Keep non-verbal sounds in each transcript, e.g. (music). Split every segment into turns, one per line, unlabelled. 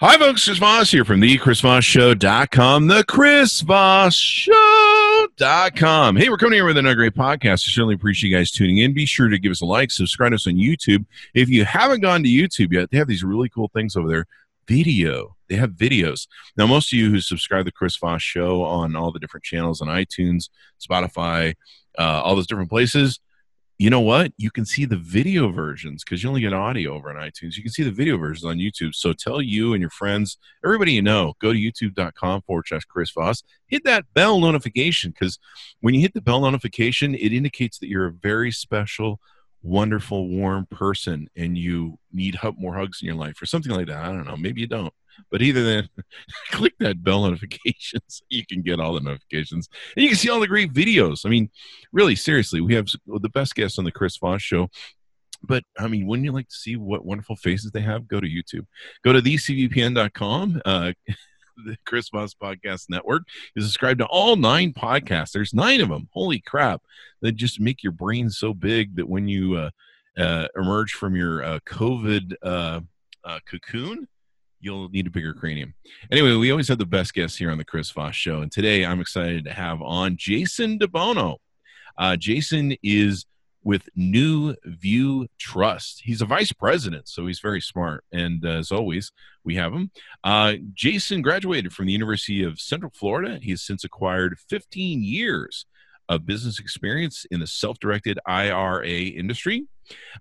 Hi, folks. Chris Voss here from the ChrisVossShow.com, the ChrisVossShow.com. Hey, we're coming here with another great podcast. I certainly appreciate you guys tuning in. Be sure to give us a like, subscribe to us on YouTube. If you haven't gone to YouTube yet, they have these really cool things over there. Video. They have videos. Now, most of you who subscribe to the Chris Voss Show on all the different channels on iTunes, Spotify, uh, all those different places, you know what? You can see the video versions because you only get audio over on iTunes. You can see the video versions on YouTube. So tell you and your friends, everybody you know, go to youtube.com forward slash Chris Voss. Hit that bell notification because when you hit the bell notification, it indicates that you're a very special, wonderful, warm person and you need more hugs in your life or something like that. I don't know. Maybe you don't. But either then, (laughs) click that bell notification so you can get all the notifications and you can see all the great videos. I mean, really, seriously, we have the best guests on the Chris Voss show. But I mean, wouldn't you like to see what wonderful faces they have? Go to YouTube. Go to thecvpn.com. Uh, (laughs) the Chris Voss Podcast Network. You subscribe to all nine podcasts. There's nine of them. Holy crap! They just make your brain so big that when you uh, uh, emerge from your uh, COVID uh, uh, cocoon, you'll need a bigger cranium. Anyway, we always have the best guests here on the Chris Voss Show, and today I'm excited to have on Jason DeBono. Uh, Jason is with New View Trust. He's a vice president, so he's very smart. And uh, as always, we have him. Uh, Jason graduated from the University of Central Florida. He has since acquired 15 years of business experience in the self directed IRA industry.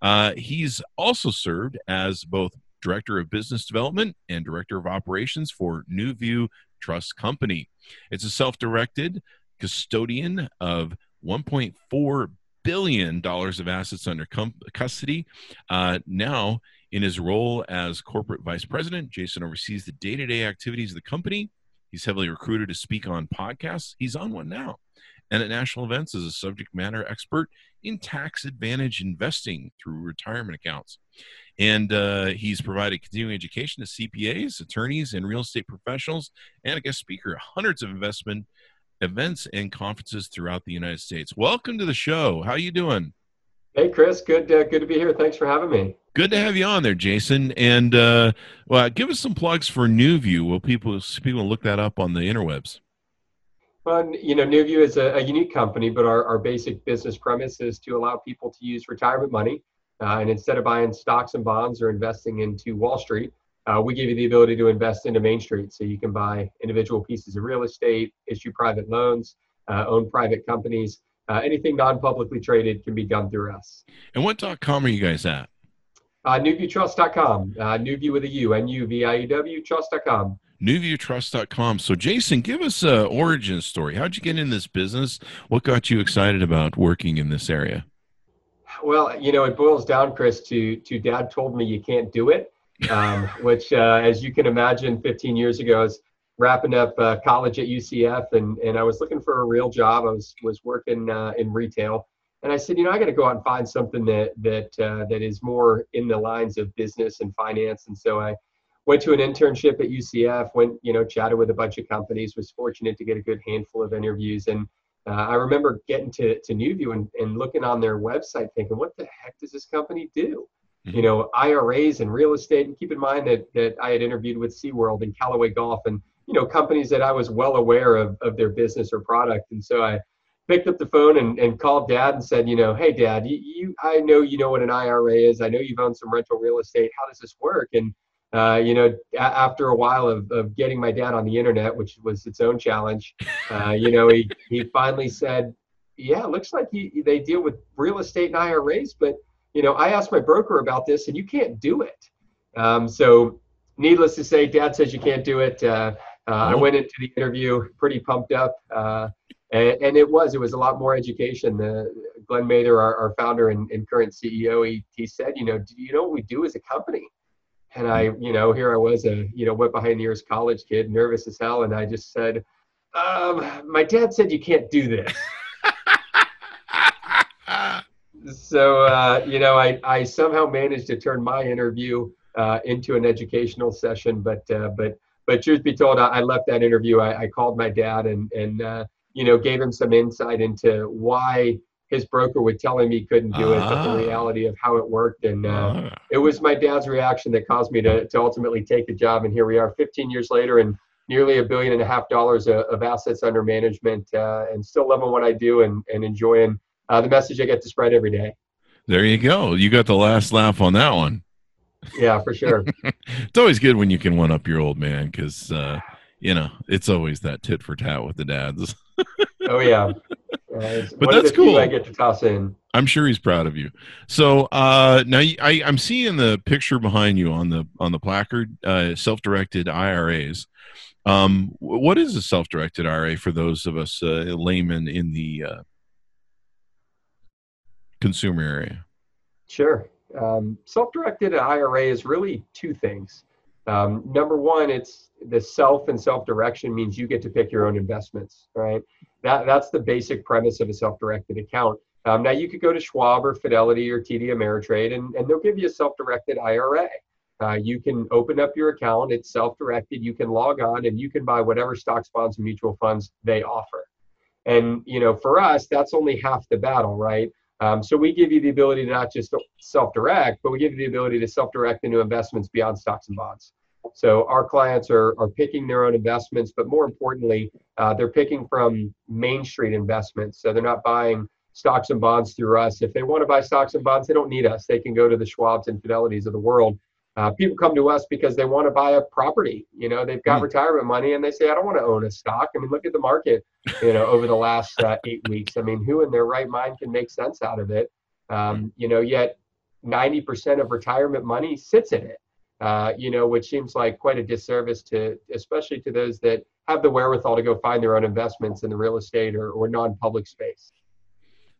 Uh, he's also served as both Director of Business Development and Director of Operations for NuView Trust Company. It's a self directed custodian of 1.4 billion dollars of assets under com- custody. Uh, now, in his role as corporate vice president, Jason oversees the day-to-day activities of the company. He's heavily recruited to speak on podcasts. He's on one now, and at national events as a subject matter expert in tax advantage investing through retirement accounts. And uh, he's provided continuing education to CPAs, attorneys, and real estate professionals, and a guest speaker at hundreds of investment events and conferences throughout the United States. Welcome to the show. How are you doing?
Hey, Chris. Good. Uh, good to be here. Thanks for having me.
Good to have you on there, Jason. And uh, well, give us some plugs for NuView. Will people people look that up on the interwebs?
Well, you know, NuView is a, a unique company, but our, our basic business premise is to allow people to use retirement money uh, and instead of buying stocks and bonds or investing into Wall Street, uh, we give you the ability to invest into Main Street. So you can buy individual pieces of real estate, issue private loans, uh, own private companies. Uh, anything non publicly traded can be done through us.
And what dot .com are you guys at?
Uh, NuViewTrust.com. Uh, NuView with a U, N U V I E W, trust.com.
NuViewTrust.com. So, Jason, give us a origin story. How'd you get in this business? What got you excited about working in this area?
Well, you know, it boils down, Chris, to to Dad told me you can't do it, um, (laughs) which, uh, as you can imagine, 15 years ago, I was wrapping up uh, college at UCF, and and I was looking for a real job. I was was working uh, in retail, and I said, you know, I got to go out and find something that that uh, that is more in the lines of business and finance. And so I went to an internship at UCF. Went, you know, chatted with a bunch of companies. Was fortunate to get a good handful of interviews, and uh, I remember getting to, to NuView and, and looking on their website thinking, what the heck does this company do? Mm-hmm. You know, IRAs and real estate. And keep in mind that, that I had interviewed with SeaWorld and Callaway Golf and, you know, companies that I was well aware of, of their business or product. And so I picked up the phone and, and called dad and said, you know, hey, dad, you, you I know you know what an IRA is. I know you've owned some rental real estate. How does this work? And uh, you know, a- after a while of, of getting my dad on the internet, which was its own challenge, uh, you know, he, (laughs) he finally said, yeah, it looks like he, they deal with real estate and IRAs, but, you know, I asked my broker about this and you can't do it. Um, so needless to say, dad says you can't do it. Uh, uh I oh. went into the interview pretty pumped up. Uh, and, and, it was, it was a lot more education. The, Glenn Mather, our, our founder and, and current CEO, he, he said, you know, do you know what we do as a company? And I, you know, here I was a, you know, went behind the ears college kid, nervous as hell. And I just said, um, my dad said you can't do this. (laughs) so, uh, you know, I, I somehow managed to turn my interview uh, into an educational session. But, uh, but, but truth be told, I, I left that interview. I, I, called my dad and, and, uh, you know, gave him some insight into why his broker would tell him he couldn't do it, but the
Ah.
reality of how it worked. And uh,
Ah.
it was my dad's reaction that caused me to, to ultimately take the job. And here we are 15 years later and nearly a billion and a half dollars of, of assets under management uh, and still loving what I do and, and enjoying uh, the message I get to spread every day.
There you go. You got the last laugh on that one.
Yeah, for sure. (laughs)
It's always good when you can one up your old man because, uh, you know, it's always that tit for tat with the dads. (laughs)
oh, yeah.
But
one
that's cool.
I get to toss in.
I'm sure he's proud of you. So uh, now you- I, I'm seeing the picture behind you on the on the placard, uh, self-directed IRAs. Um, what is a self-directed IRA for those of us uh, laymen in the uh, consumer area?
Sure. Um, self-directed IRA is really two things. Um, number one, it's the self and self-direction means you get to pick your own investments, right? That that's the basic premise of a self-directed account. Um, now you could go to Schwab or Fidelity or TD Ameritrade, and, and they'll give you a self-directed IRA. Uh, you can open up your account; it's self-directed. You can log on and you can buy whatever stocks, bonds, and mutual funds they offer. And you know, for us, that's only half the battle, right? Um, so we give you the ability to not just self-direct, but we give you the ability to self-direct into investments beyond stocks and bonds. So our clients are, are picking their own investments, but more importantly, uh, they're picking from Main Street investments. So they're not buying stocks and bonds through us. If they want to buy stocks and bonds, they don't need us. They can go to the Schwabs and Fidelities of the world. Uh, people come to us because they want to buy a property. You know, they've got
Hmm.
retirement money and they say, I don't want to own a stock. I mean, look at the market you know, over the last uh, (laughs) eight weeks. I mean, who in their right mind can make sense out of it? Um, you know, yet 90% of retirement money sits in it. Uh, you know, which seems like quite a disservice to, especially to those that have the wherewithal to go find their own investments in the real estate or, or non-public space.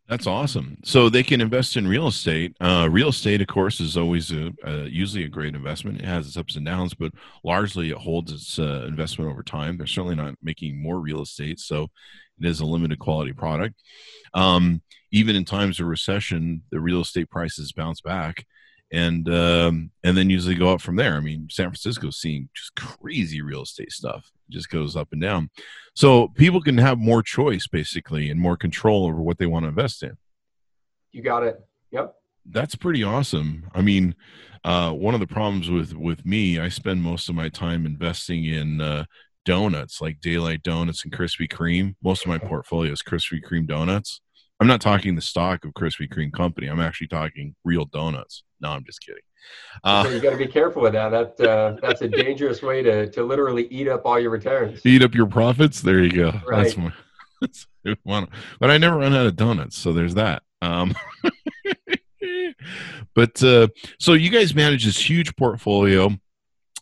That's awesome. So they can invest in real estate. Uh, real estate, of course, is always a, usually a great investment. It has its ups and downs, but largely it holds its uh, investment over time. They're certainly not making more real estate, so it is a limited quality product. Um, even in times of recession, the real estate prices bounce back, and um, and then usually go up from there. I mean, San Francisco's seeing just crazy real estate stuff. It just goes up and down. So people can have more choice, basically, and more control over what they want to invest in.
You got it. Yep.
That's pretty awesome. I mean, uh, one of the problems with with me, I spend most of my time investing in uh, donuts, like Daylight Donuts and Krispy Kreme. Most of my portfolio is Krispy Kreme donuts. I'm not talking the stock of Krispy Kreme company. I'm actually talking real donuts. No, I'm just kidding. Uh,
so you got to be careful with that. That uh, that's a dangerous way to to literally eat up all your returns.
eat up your profits. There you go.
Right. (laughs)
That's my. That's one. But I never run out of donuts, so there's that. Um, (laughs) but uh, so you guys manage this huge portfolio.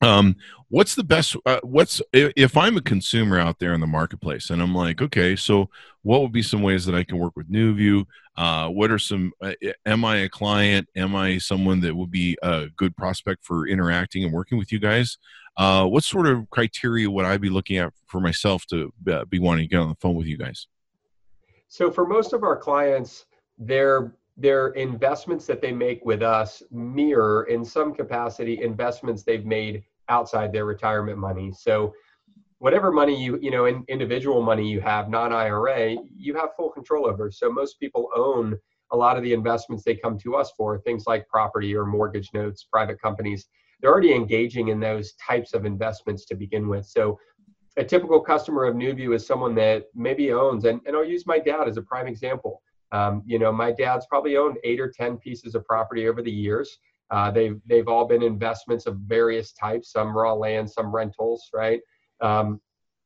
Um, what's the best? Uh, what's if I'm a consumer out there in the marketplace and I'm like, okay, so what would be some ways that I can work with NuView? Uh, what are some? Uh, am I a client? Am I someone that would be a good prospect for interacting and working with you guys? Uh, what sort of criteria would I be looking at for myself to uh, be wanting to get on the phone with you guys?
So for most of our clients, their their investments that they make with us mirror in some capacity investments they've made outside their retirement money. So whatever money you you know in, individual money you have non-IRA, you have full control over. So most people own a lot of the investments they come to us for, things like property or mortgage notes, private companies. They're already engaging in those types of investments to begin with. So a typical customer of NuView is someone that maybe owns, and, and I'll use my dad as a prime example. Um, you know, my dad's probably owned eight or ten pieces of property over the years. Uh, they've they've all been investments of various types, some raw land, some rentals, right? Um,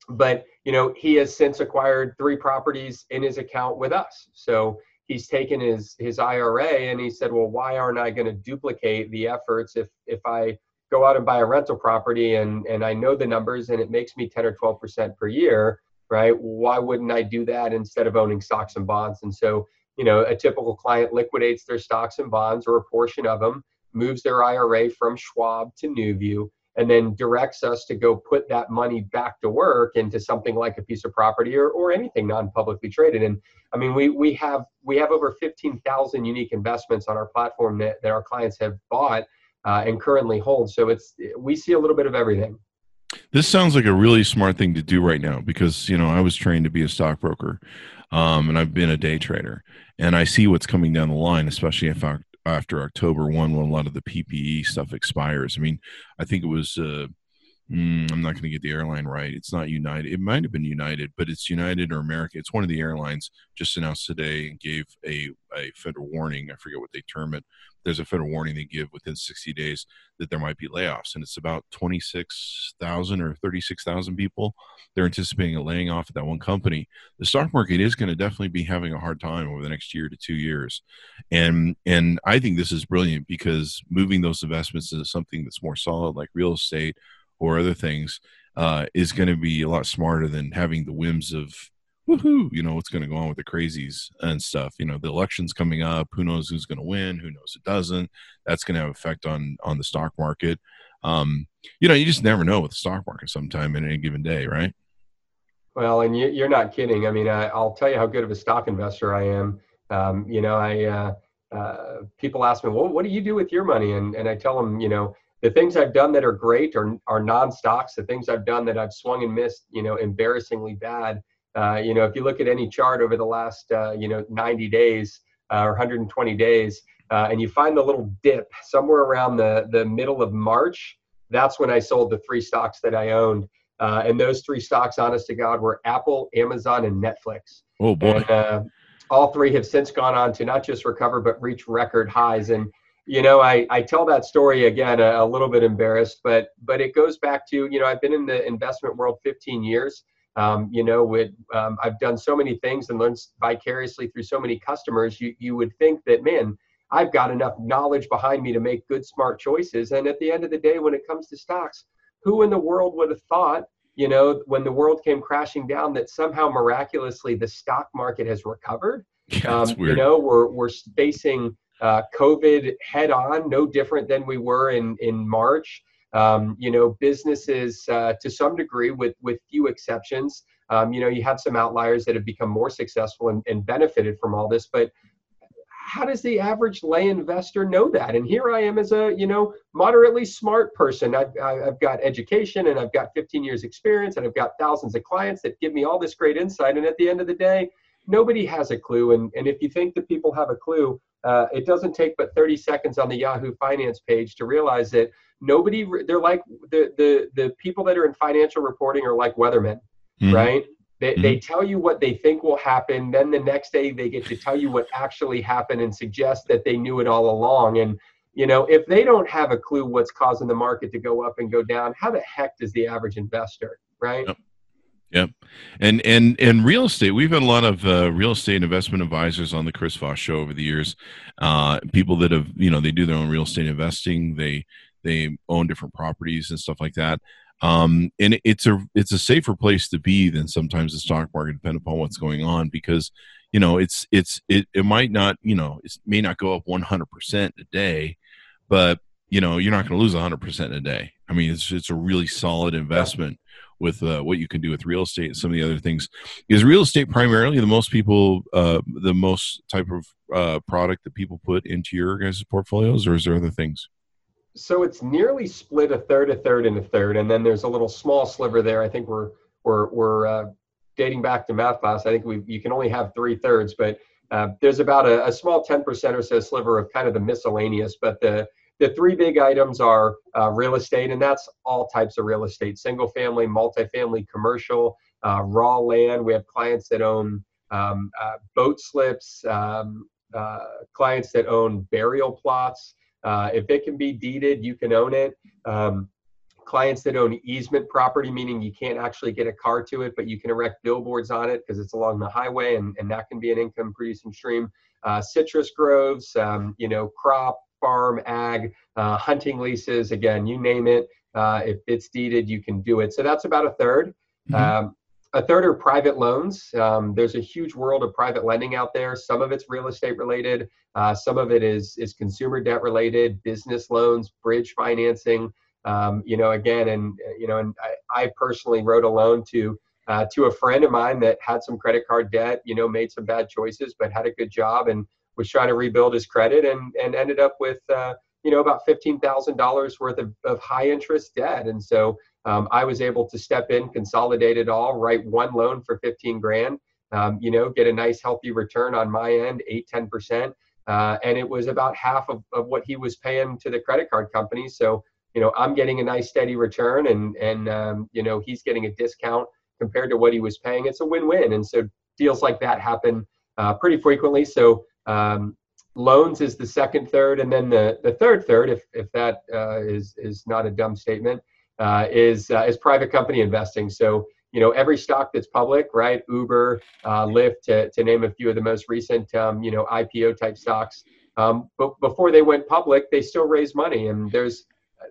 but you know, he has since acquired three properties in his account with us. So he's taken his his IRA and he said, well, why aren't I going to duplicate the efforts if if I go out and buy a rental property and and I know the numbers and it makes me 10 or 12 percent per year, right? Why wouldn't I do that instead of owning stocks and bonds? And so, you know, a typical client liquidates their stocks and bonds or a portion of them, moves their IRA from Schwab to NuView, and then directs us to go put that money back to work into something like a piece of property or, or anything non-publicly traded. And I mean, we we have we have over 15,000 unique investments on our platform that, that our clients have bought uh, and currently hold. So it's we see a little bit of everything.
This sounds like a really smart thing to do right now because you know I was trained to be a stockbroker, um, and I've been a day trader, and I see what's coming down the line, especially if after October one when a lot of the PPE stuff expires. I mean, I think it was. Uh, Mm, I'm not going to get the airline right. It's not United. It might have been United, but it's United or America. It's one of the airlines just announced today and gave a, a federal warning. I forget what they term it. There's a federal warning they give within 60 days that there might be layoffs, and it's about 26,000 or 36,000 people. They're anticipating a laying off at that one company. The stock market is going to definitely be having a hard time over the next year to two years, and and I think this is brilliant because moving those investments into something that's more solid, like real estate or other things uh, is going to be a lot smarter than having the whims of woohoo, you know, what's going to go on with the crazies and stuff. You know, the election's coming up. Who knows who's going to win? Who knows it doesn't? That's going to have effect on on the stock market. Um, you know, you just never know with the stock market sometime in any given day, right?
Well, and you, are not kidding. I mean, I, will tell you how good of a stock investor I am. Um, you know, I uh, uh, people ask me, well, what do you do with your money? And and I tell them, you know, the things I've done that are great are, are non-stocks. The things I've done that I've swung and missed, you know, embarrassingly bad. Uh, you know, if you look at any chart over the last, uh, you know, 90 days uh, or 120 days, uh, and you find the little dip somewhere around the the middle of March, that's when I sold the three stocks that I owned. Uh, and those three stocks, honest to God, were Apple, Amazon, and Netflix.
Oh boy!
And, uh, all three have since gone on to not just recover but reach record highs. And you know, I, I tell that story again a, a, little bit embarrassed, but but it goes back to you know I've been in the investment world 15 years. Um, you know, with um, I've done so many things and learned vicariously through so many customers. You you would think that man, I've got enough knowledge behind me to make good smart choices. And at the end of the day, when it comes to stocks, who in the world would have thought? You know, when the world came crashing down, that somehow miraculously the stock market has recovered.
Yeah, um,
you know, we're we're facing uh, COVID head on, no different than we were in in March. Um, you know, businesses uh, to some degree, with with few exceptions. Um, you know, you have some outliers that have become more successful and, and benefited from all this, but how does the average lay investor know that? And here I am as a you know moderately smart person. I've I've got education and I've got 15 years experience and I've got thousands of clients that give me all this great insight. And at the end of the day, nobody has a clue. And and if you think that people have a clue, uh, it doesn't take but 30 seconds on the Yahoo Finance page to realize that nobody, they're like the, the, the people that are in financial reporting are like weathermen, mm-hmm. right? They, mm-hmm. they tell you what they think will happen. Then the next day they get to tell you what actually happened and suggest that they knew it all along. And, you know, if they don't have a clue what's causing the market to go up and go down, how the heck does the average investor, right?
Yep. Yep, and and and real estate. We've had a lot of uh, real estate investment advisors on the Chris Voss show over the years. Uh, people that have you know they do their own real estate investing. They they own different properties and stuff like that. Um, and it's a it's a safer place to be than sometimes the stock market, depending upon what's going on, because you know it's it's it, it might not you know it may not go up 100 percent a day, but you know you're not going to lose 100 percent a day. I mean it's it's a really solid investment with uh, what you can do with real estate and some of the other things. Is real estate primarily the most people, uh, the most type of uh, product that people put into your guys' portfolios, or is there other things?
So it's nearly split a third, a third, and a third, and then there's a little small sliver there. I think we're we're we're uh, dating back to math class. I think we you can only have three thirds, but uh, there's about a, a small 10% or so sliver of kind of the miscellaneous, but the the three big items are uh, real estate, and that's all types of real estate single family, multifamily, commercial, uh, raw land. We have clients that own um, uh, boat slips, um, uh, clients that own burial plots. Uh, if it can be deeded, you can own it. Um, clients that own easement property, meaning you can't actually get a car to it, but you can erect billboards on it because it's along the highway, and, and that can be an income producing stream. Uh, citrus groves, um, you know, crop, farm, ag, uh, hunting leases, again, you name it. Uh, if it's deeded, you can do it. So that's about a 3rd mm-hmm. um, a third are private loans. Um, there's a huge world of private lending out there. Some of it's real estate related. Uh, some of it is is consumer debt related, business loans, bridge financing. Um, you know, again, and you know, and I, I personally wrote a loan to uh, to a friend of mine that had some credit card debt. You know, made some bad choices, but had a good job and was trying to rebuild his credit and and ended up with uh, you know, about $15,000 worth of, of high interest debt. And so um, I was able to step in, consolidate it all, write one loan for 15 grand, um, you know, get a nice healthy return on my end, 8, 10%. Uh, and it was about half of, of what he was paying to the credit card company. So, you know, I'm getting a nice steady return and, and um, you know, he's getting a discount compared to what he was paying. It's a win-win. And so deals like that happen uh, pretty frequently. So um, loans is the second third, and then the, the third third, if, if that uh, is is not a dumb statement, uh, is uh, is private company investing. So you know every stock that's public, right? Uber, uh, Lyft, to, to name a few of the most recent um, you know IPO type stocks. Um, but before they went public, they still raised money, and there's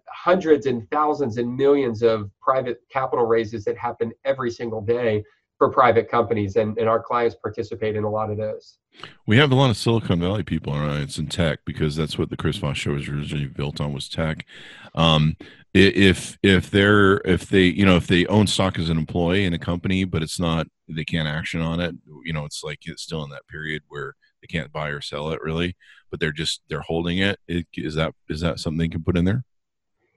hundreds and thousands and millions of private capital raises that happen every single day for private companies, and, and our clients participate in a lot of those.
We have a lot of Silicon Valley people in our audience in tech because that's what the Chris Voss show was originally built on was tech. Um, if if they're if they you know if they own stock as an employee in a company, but it's not they can't action on it. You know, it's like it's still in that period where they can't buy or sell it really, but they're just they're holding it. it is that is that something they can put in there?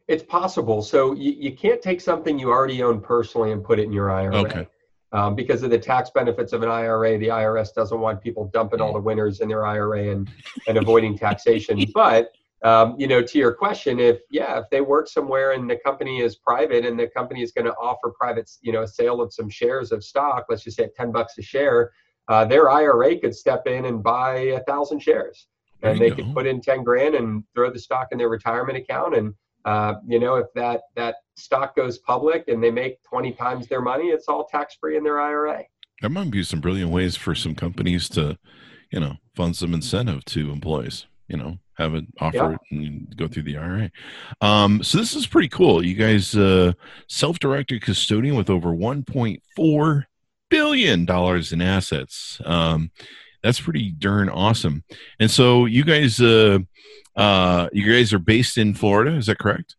It's possible. So you, you can't take something you already own personally and put it in your IRA.
Okay.
Um, because of the tax benefits of an IRA, the IRS doesn't want people dumping all the winners in their IRA and, (laughs) and avoiding taxation. But um, you know, to your question, if yeah, if they work somewhere and the company is private and the company is going to offer private, you know, a sale of some shares of stock, let's just say at ten bucks a share, uh, their IRA could step in and buy a thousand shares, and they go. could put in ten grand and throw the stock in their retirement account and uh, you know, if that that stock goes public and they make 20 times their money, it's all tax free in their IRA.
There might be some brilliant ways for some companies to, you know, fund some incentive to employees. You know, have it offer yeah. it and go through the IRA. Um, so this is pretty cool. You guys, uh, self-directed custodian with over 1.4 billion dollars in assets. Um, that's pretty darn awesome. And so you guys, uh, uh, you guys are based in Florida, is that correct?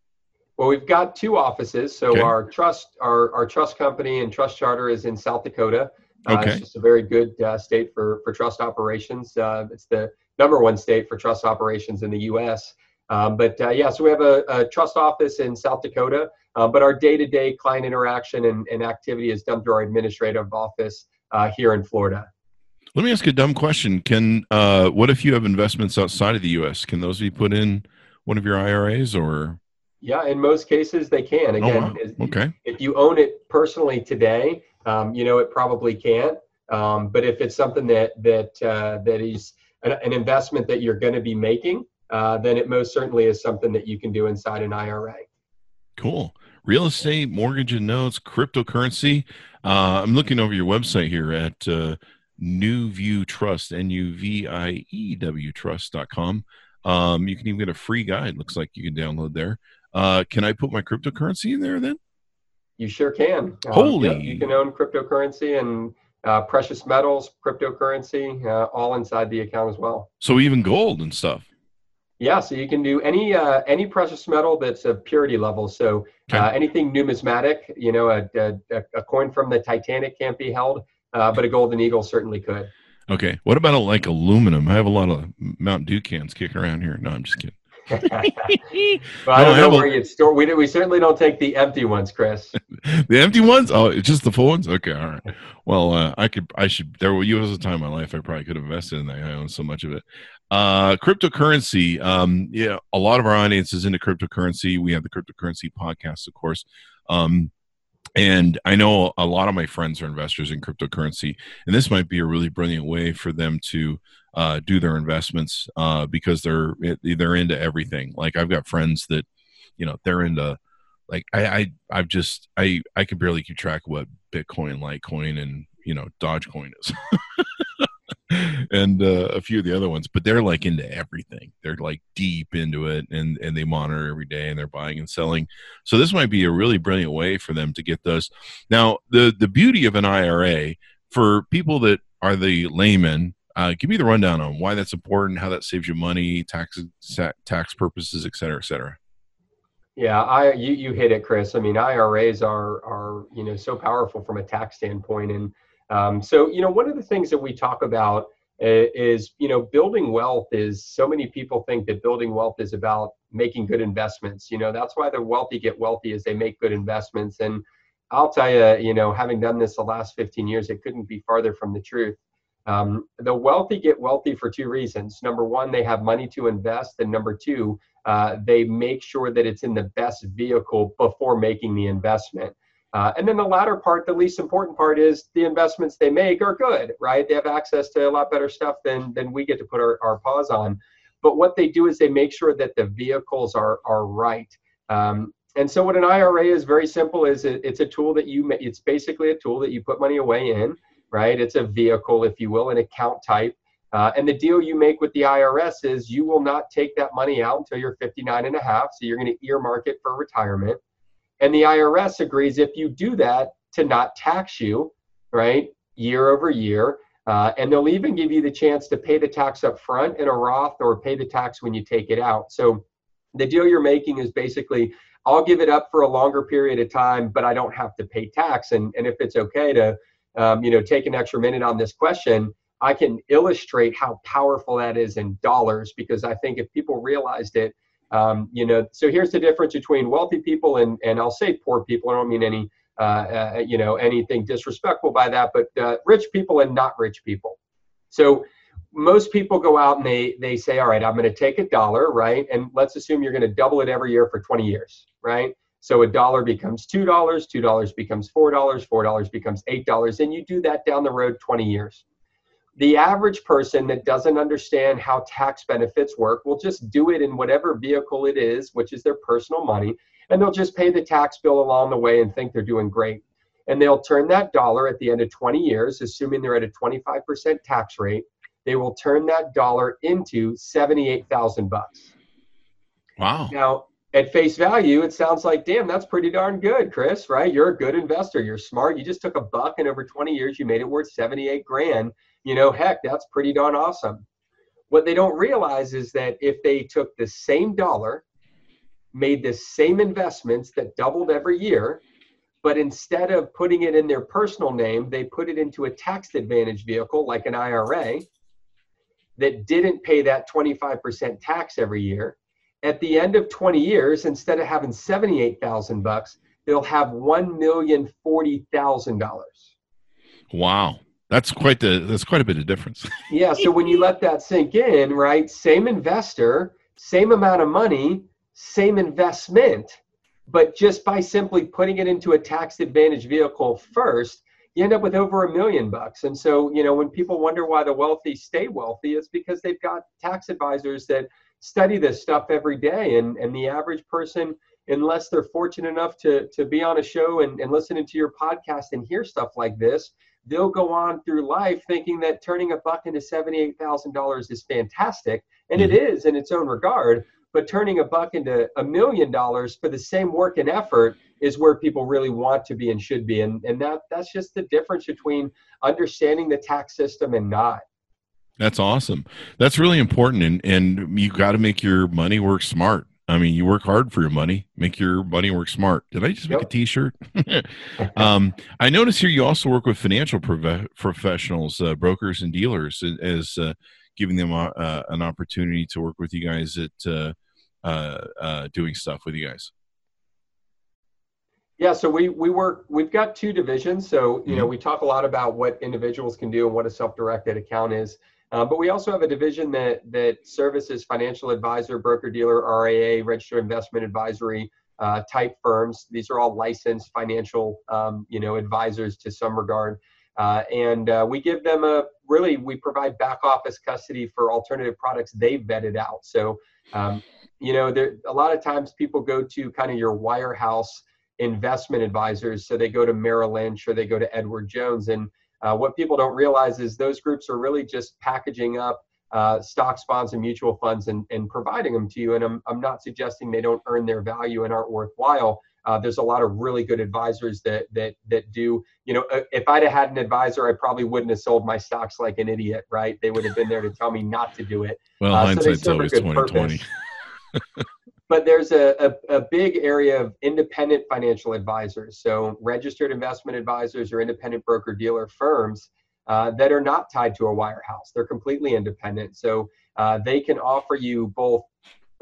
Well, we've got two offices. So okay. our trust, our, our trust company and trust charter is in South Dakota. Uh, okay. It's just a very good uh, state for, for trust operations. Uh, it's the number one state for trust operations in the U.S. Um, but uh, yeah, so we have a, a, trust office in South Dakota, uh, but our day-to-day client interaction and, and, activity is done through our administrative office uh, here in Florida.
Let me ask a dumb question. Can uh, what if you have investments outside of the U.S.? Can those be put in one of your IRAs or?
Yeah, in most cases they can. Oh, Again,
oh, wow. okay.
If you own it personally today, um, you know it probably can't. Um, but if it's something that that uh, that is an, an, investment that you're going to be making, uh, then it most certainly is something that you can do inside an IRA.
Cool. Real estate, mortgage and notes, cryptocurrency. Uh, I'm looking over your website here at uh, Nuview Trust, N U V I E W Trust.com. Um, you can even get a free guide. Looks like you can download there. Uh, can I put my cryptocurrency in there then?
You sure can.
Uh, Holy!
Yeah, you can own cryptocurrency and uh, precious metals, cryptocurrency, uh, all inside the account as well.
So even gold and stuff.
Yeah, so you can do any uh, any precious metal that's a purity level. So okay. uh, anything numismatic, you know, a, a, a, coin from the Titanic can't be held uh, but a golden eagle certainly could.
Okay. What about a, like aluminum? I have a lot of Mount Dew cans kicking around here. No, I'm just kidding. (laughs) (laughs)
well, I don't know where you'd store. We, we certainly don't take the empty ones, Chris. (laughs)
the empty ones? Oh, it's just the full ones. Okay, all right. Well, uh, I could, I should. There was a time in my life I probably could have invested in that. I own so much of it. Uh, cryptocurrency. Um, yeah, a lot of our audience is into cryptocurrency. We have the cryptocurrency podcast, of course. Um, and I know a lot of my friends are investors in cryptocurrency, and this might be a really brilliant way for them to uh, do their investments uh, because they're they're into everything. Like I've got friends that, you know, they're into like I, I I've just I I can barely keep track of what Bitcoin, Litecoin, and you know Dogecoin is. (laughs) (laughs) and uh, a few of the other ones, but they're like into everything. They're like deep into it, and and they monitor every day, and they're buying and selling. So this might be a really brilliant way for them to get those. Now, the the beauty of an IRA for people that are the layman, uh, give me the rundown on why that's important, how that saves you money, tax tax purposes, et cetera, et cetera.
Yeah, I you, you hit it, Chris. I mean, IRAs are are you know so powerful from a tax standpoint, and um, so, you know, one of the things that we talk about uh, is, you know, building wealth is so many people think that building wealth is about, making good investments. You know, that's why the wealthy get wealthy is they make good investments. And I'll tell you, you know, having done this the last 15 years, it couldn't be farther from the truth. Um, the wealthy get wealthy for two reasons. Number one, they have money to invest, and number two, uh, they make sure that it's in the best vehicle before making the investment. Uh, and then the latter part, the least important part, is the investments they make are good, right? They have access to a lot better stuff than than we get to put our, our paws on. But what they do is they make sure that the vehicles are are right. Um, and so what an IRA is very simple is it, it's a tool that you it's basically a tool that you put money away in, right? It's a vehicle, if you will, an account type. Uh, and the deal you make with the IRS is you will not take that money out until you're 59 and a half. So you're going to earmark it for retirement. And the IRS agrees if you do that to not tax you, right, year over year. Uh, and they'll even give you the chance to pay the tax up front in a Roth or pay the tax when you take it out. So the deal you're making is basically I'll give it up for a longer period of time, but I don't have to pay tax. And, and if it's okay to, um, you know, take an extra minute on this question, I can illustrate how powerful that is in dollars because I think if people realized it, um, you know, so here's the difference between wealthy people and, and I'll say poor people. I don't mean any, uh, uh, you know, anything disrespectful by that, but uh, rich people and not rich people. So most people go out and they they say, all right, I'm going to take a dollar, right? And let's assume you're going to double it every year for 20 years, right? So a dollar becomes two dollars, two dollars becomes four dollars, four dollars becomes eight dollars, and you do that down the road 20 years the average person that doesn't understand how tax benefits work will just do it in whatever vehicle it is, which is their personal money, and they'll just pay the tax bill along the way and think they're doing great. And they'll turn that dollar at the end of 20 years, assuming they're at a 25% tax rate, they will turn that dollar into 78,000 bucks.
Wow.
Now, at face value, it sounds like, damn, that's pretty darn good, Chris, right? You're a good investor. You're smart. You just took a buck and over 20 years, you made it worth 78 grand you know, heck, that's pretty darn awesome. What they don't realize is that if they took the same dollar, made the same investments that doubled every year, but instead of putting it in their personal name, they put it into a tax advantage vehicle like an IRA that didn't pay that 25% tax every year. At the end of 20 years, instead of having 78,000 bucks, they'll have $1,040,000.
Wow. That's quite the that's quite a bit of difference. (laughs)
yeah, so when you let that sink in, right? Same investor, same amount of money, same investment, but just by simply putting it into a tax advantage vehicle first, you end up with over a million bucks. And so, you know, when people wonder why the wealthy stay wealthy, it's because they've got tax advisors that study this stuff every day. And and the average person, unless they're fortunate enough to to be on a show and, and listening to your podcast and hear stuff like this, they'll go on through life thinking that turning a buck into $78,000 is fantastic. And it mm-hmm. is in its own regard. But turning a buck into a million dollars for the same work and effort is where people really want to be and should be. And, and that, that's just the difference between understanding the tax system and not.
That's awesome. That's really important. And, and you got to make your money work smart. I mean, you work hard for your money, make your money work smart. Did I just make yep. a T-shirt? (laughs) (laughs) um, I notice here you also work with financial prof- professionals, uh, brokers, and dealers, as uh, giving them uh, uh, an opportunity to work with you guys at uh, uh, doing stuff with you guys.
Yeah, so we we work. We've got two divisions. So you mm-hmm. know, we talk a lot about what individuals can do and what a self-directed account is. Uh, but we also have a division that that services financial advisor, broker dealer, RIA, registered investment advisory uh, type firms. These are all licensed financial, um, you know, advisors to some regard. Uh, and uh, we give them a really we provide back office custody for alternative products they've vetted out. So, um, you know, there a lot of times people go to kind of your wirehouse investment advisors. So they go to Merrill Lynch or they go to Edward Jones and uh, what people don't realize is those groups are really just packaging up uh, stocks, bonds, and mutual funds and, and providing them to you. And I'm, I'm not suggesting they don't earn their value and aren't worthwhile. Uh, there's a lot of really good advisors that that that do. You know, uh, if I'd have had an advisor, I probably wouldn't have sold my stocks like an idiot, right? They would have been there to tell me not to do it.
Well, uh, hindsight's so always 2020. (laughs)
but there's a, a, a, big area of independent financial advisors. So, registered investment advisors or independent broker dealer firms uh, that are not tied to a wirehouse. They're completely independent. So, uh, they can offer you both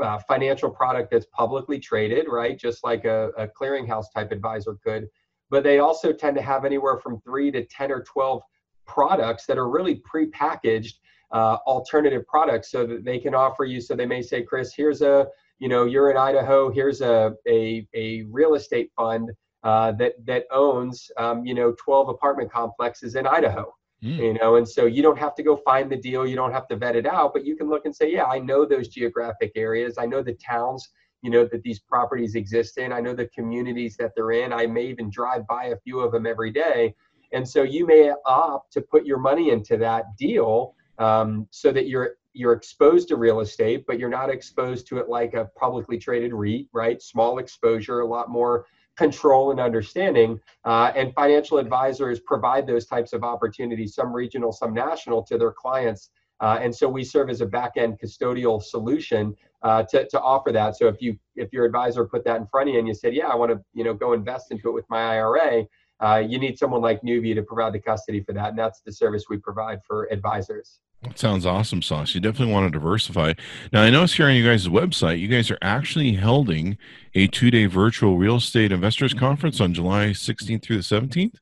uh, financial product that's publicly traded, right? Just like a, a clearinghouse type advisor could. But they also tend to have anywhere from three to 10 or 12 products that are really prepackaged uh, alternative products so that they can offer you. So they may say, Chris, here's a, you know, you're in Idaho, here's a, a, a real estate fund uh, that, that owns, um, you know, 12 apartment complexes in Idaho. Mm. You know, and so you don't have to go find the deal, you don't have to vet it out, but you can look and say, yeah, I know those geographic areas, I know the towns, you know, that these properties exist in, I know the communities that they're in. I may even drive by a few of them every day. And so you may opt to put your money into that deal um, so that you're you're exposed to real estate, but you're not exposed to it like a publicly traded REIT, right? Small exposure, a lot more control and understanding. Uh, and financial advisors provide those types of opportunities, some regional, some national, to their clients. Uh, and so we serve as a back-end custodial solution uh, to, to offer that. So if you if your advisor put that in front of you and you said, yeah, I want to you know go invest into it with my IRA, uh, you need someone like NuView to provide the custody for that, and that's the service we provide for advisors.
That sounds awesome, Sauce. You definitely want to diversify. Now, I notice here on you guys' website, you guys are actually holding a two day virtual real estate investors conference on July 16th through the 17th.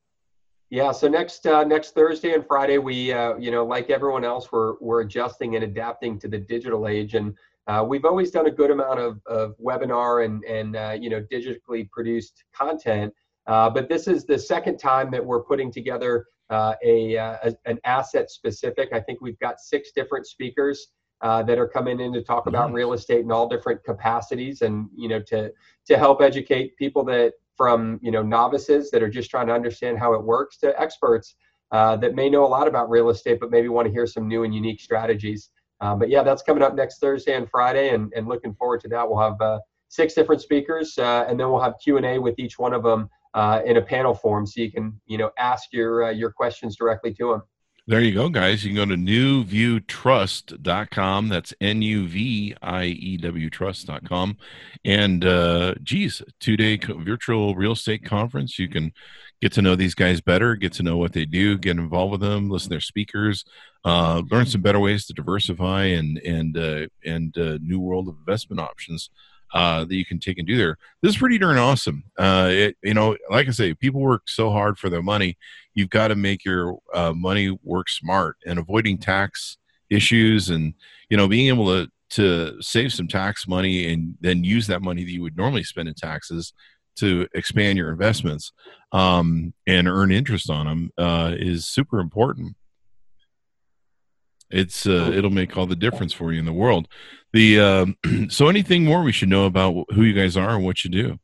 Yeah, so next uh, next Thursday and Friday, we uh, you know like everyone else, we're we're adjusting and adapting to the digital age, and uh, we've always done a good amount of, of webinar and and uh, you know digitally produced content. Uh, but this is the second time that we're putting together uh, a, uh, a, an asset specific. I think we've got six different speakers uh, that are coming in to talk about mm-hmm. real estate in all different capacities, and you know to to help educate people that from you know novices that are just trying to understand how it works to experts uh, that may know a lot about real estate but maybe want to hear some new and unique strategies. Uh, but yeah, that's coming up next Thursday and Friday, and, and looking forward to that. We'll have six different speakers, and then we'll have Q and A with each one of them uh, in a panel form, so you can you know ask your uh, your questions directly to them.
There you go, guys. You can go to nuviewtrust.com. That's N U V I E W trust.com. And, uh, geez, two day virtual real estate conference. You can get to know these guys better, get to know what they do, get involved with them, listen to their speakers, uh, learn some better ways to diversify and, and, uh, and, uh, new world of investment options uh, that you can take and do there. This is pretty darn awesome. Uh, it, you know, like I say, people work so hard for their money. You've got to make your uh, money work smart and avoiding tax issues and you know being able to to save some tax money and then use that money that you would normally spend in taxes to expand your investments um, and earn interest on them uh, is super important. It's uh, it'll make all the difference for you in the world. The uh, (clears throat) so anything more we should know about who you guys are and what you do?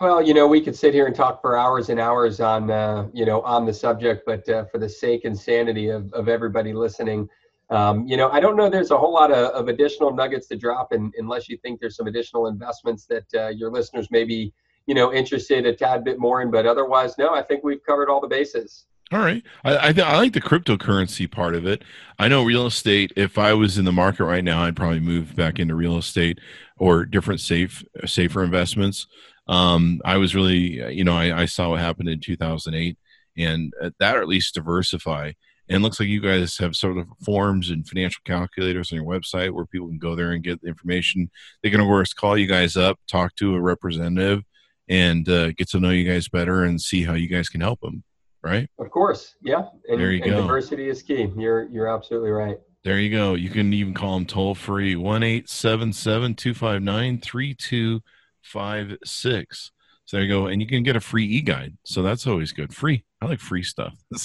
Well, you know, we could sit here and talk for hours and hours on uh, you know on the subject, but uh, for the sake and sanity of of everybody listening, um, you know, I don't know. There's a whole lot of, of additional nuggets to drop, in, unless you think there's some additional investments that uh, your listeners may be you know interested a tad bit more in. But otherwise, no, I think we've covered all the bases.
All right, I I, th- I, like the cryptocurrency part of it. I know real estate. If I was in the market right now, I'd probably move back into real estate or different safe safer investments. Um, I was really, you know, I, I saw what happened in 2008, and that or at least diversify. And looks like you guys have sort of forms and financial calculators on your website where people can go there and get the information. They can, of course, call you guys up, talk to a representative, and uh, get to know you guys better and see how you guys can help them right?
Of course, yeah. And, there you go. Diversity is key. You're you're absolutely right.
There you go. You can even call them toll free one eight seven seven two five nine three two five six. So there you go, and you can get a free e guide. So that's always good. Free. I like free stuff. (laughs) I'm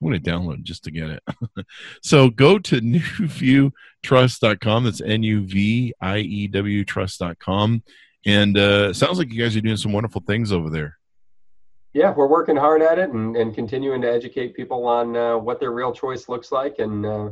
going to download just to get it. (laughs) so go to (laughs) nuviewtrust.com. That's N U V I E W trust.com. And uh, sounds like you guys are doing some wonderful things over there
yeah, we're working hard at it and, and continuing to educate people on uh, what their real choice looks like. And, uh,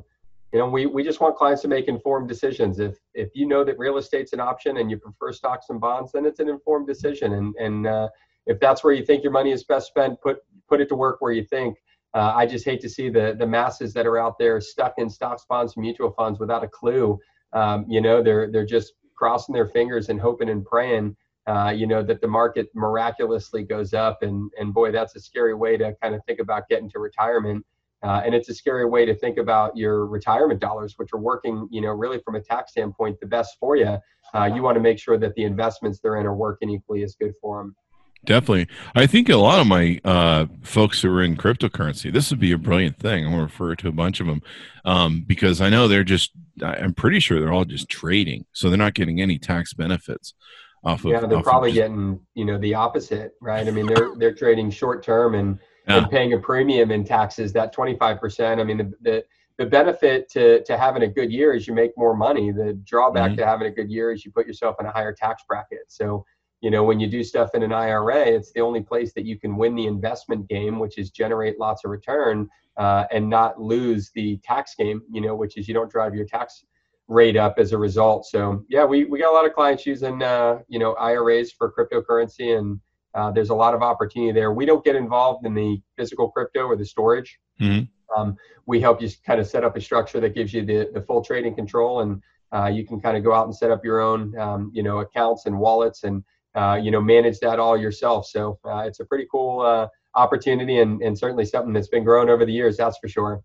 you know, we, we just want clients to make informed decisions. If, if you know that real estate's an option and you prefer stocks and bonds, then it's an informed decision. And, and uh, if that's where you think your money is best spent, put, put it to work where you think. Uh, I just hate to see the, the masses that are out there stuck in stocks, bonds, mutual funds without a clue. Um, you know, they're, they're just crossing their fingers and hoping and praying uh, you know, that the market miraculously goes up. And, and boy, that's a scary way to kind of think about getting to retirement. Uh, and it's a scary way to think about your retirement dollars, which are working, you know, really from a tax standpoint, the best for you. Uh, you want to make sure that the investments they're in are working equally as good for them.
Definitely. I think a lot of my uh, folks who are in cryptocurrency, this would be a brilliant thing. I'm going to refer to a bunch of them um, because I know they're just, I'm pretty sure they're all just trading. So they're not getting any tax benefits off of
Yeah, they're probably just, getting, you know, the opposite, right? I mean, they're, (laughs) they're trading short term and, yeah. and paying a premium in taxes, that 25%. I mean, the, the, the benefit to, to having a good year is you make more money. The drawback mm-hmm. to having a good year is you put yourself in a higher tax bracket. So, you know when you do stuff in an ira it's the only place that you can win the investment game which is generate lots of return uh, and not lose the tax game you know which is you don't drive your tax rate up as a result so yeah we, we got a lot of clients using uh, you know iras for cryptocurrency and uh, there's a lot of opportunity there we don't get involved in the physical crypto or the storage mm-hmm. um, we help you kind of set up a structure that gives you the, the full trading control and uh, you can kind of go out and set up your own um, you know accounts and wallets and uh, you know manage that all yourself. So uh, it's a pretty cool uh, opportunity and, and certainly something that's been growing over the years. That's for sure.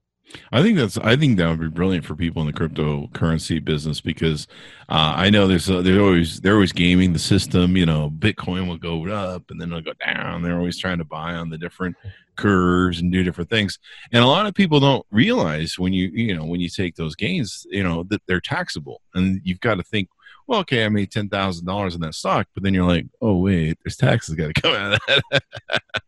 I think that's I think that would be brilliant for people in the cryptocurrency business because uh, I know there's uh, they're always they're always gaming the system. You know, Bitcoin will go up and then it'll go down. They're always trying to buy on the different curves and do different things. And a lot of people don't realize when you you know when you take those gains, you know that they're taxable, and you've got to think well, okay, I made ten thousand dollars in that stock, but then you're like, oh wait, there's taxes got to come out of that.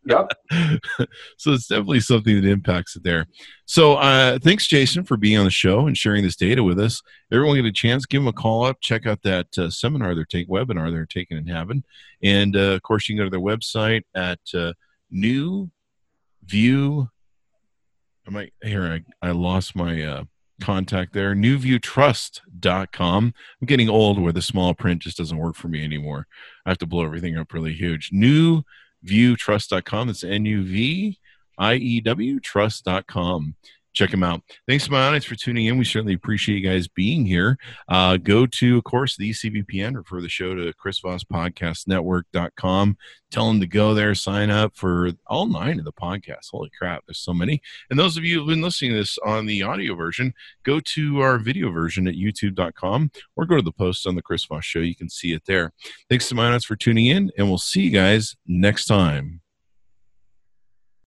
yep. (laughs)
so it's definitely something that impacts it there. So uh, thanks, Jason, for being on the show and sharing this data with us. Everyone get a chance, give them a call up, check out that uh, seminar they're taking, webinar they're taking and having, and uh, of course you can go to their website at uh, New View. I might here I, I lost my uh, contact there. NuViewTrust.com i'm getting old where the small print just doesn't work for me anymore. I have to blow everything up really huge. NuViewTrust.com that's n-u-v-i-e-w trust.com check them out. Thanks, Bionics, for tuning in. We certainly appreciate you guys being here. Uh, go to, of course, the CBPN, refer the show to Chris Voss Podcast Network.com. Tell them to go there, sign up for all nine of the podcasts. Holy crap, there's so many. And those of you who've been listening to this on the audio version, go to our video version at youtube.com or go to the post on the Chris Voss Show. You can see it there. Thanks to Bionics for tuning in, and we'll see you guys next time.